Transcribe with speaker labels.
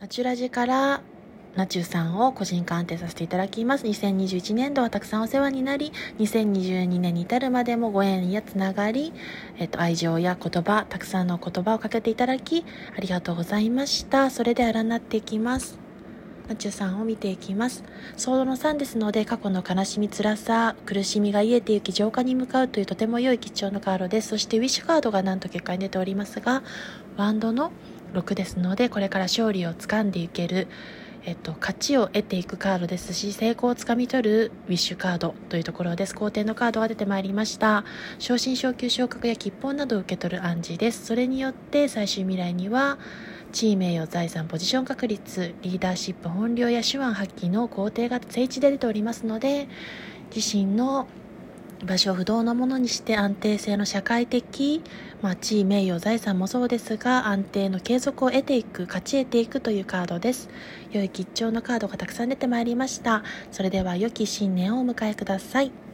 Speaker 1: ナチュラジからナチュさんを個人鑑定させていただきます。2021年度はたくさんお世話になり、2022年に至るまでもご縁やつながり、えっと、愛情や言葉、たくさんの言葉をかけていただき、ありがとうございました。それでは占っていきます。ナチュさんを見ていきます。ソードの3ですので、過去の悲しみ、辛さ、苦しみが癒えていき、浄化に向かうというとても良い吉祥のカードです。そして、ウィッシュカードがなんと結果に出ておりますが、ワンドの6ですのでこれから勝利をつかんでいける、えっと、勝ちを得ていくカードですし成功をつかみ取るウィッシュカードというところです。好転のカードが出てまいりました。昇進昇級昇格や吉報などを受け取る暗示です。それによって最終未来には地位名誉財産ポジション確率リーダーシップ本領や手腕発揮の工程が聖地で出ておりますので自身の場所を不動のものにして安定性の社会的、まあ、地位、名誉、財産もそうですが、安定の継続を得ていく、勝ち得ていくというカードです。良い吉兆のカードがたくさん出てまいりました。それでは良き新年をお迎えください。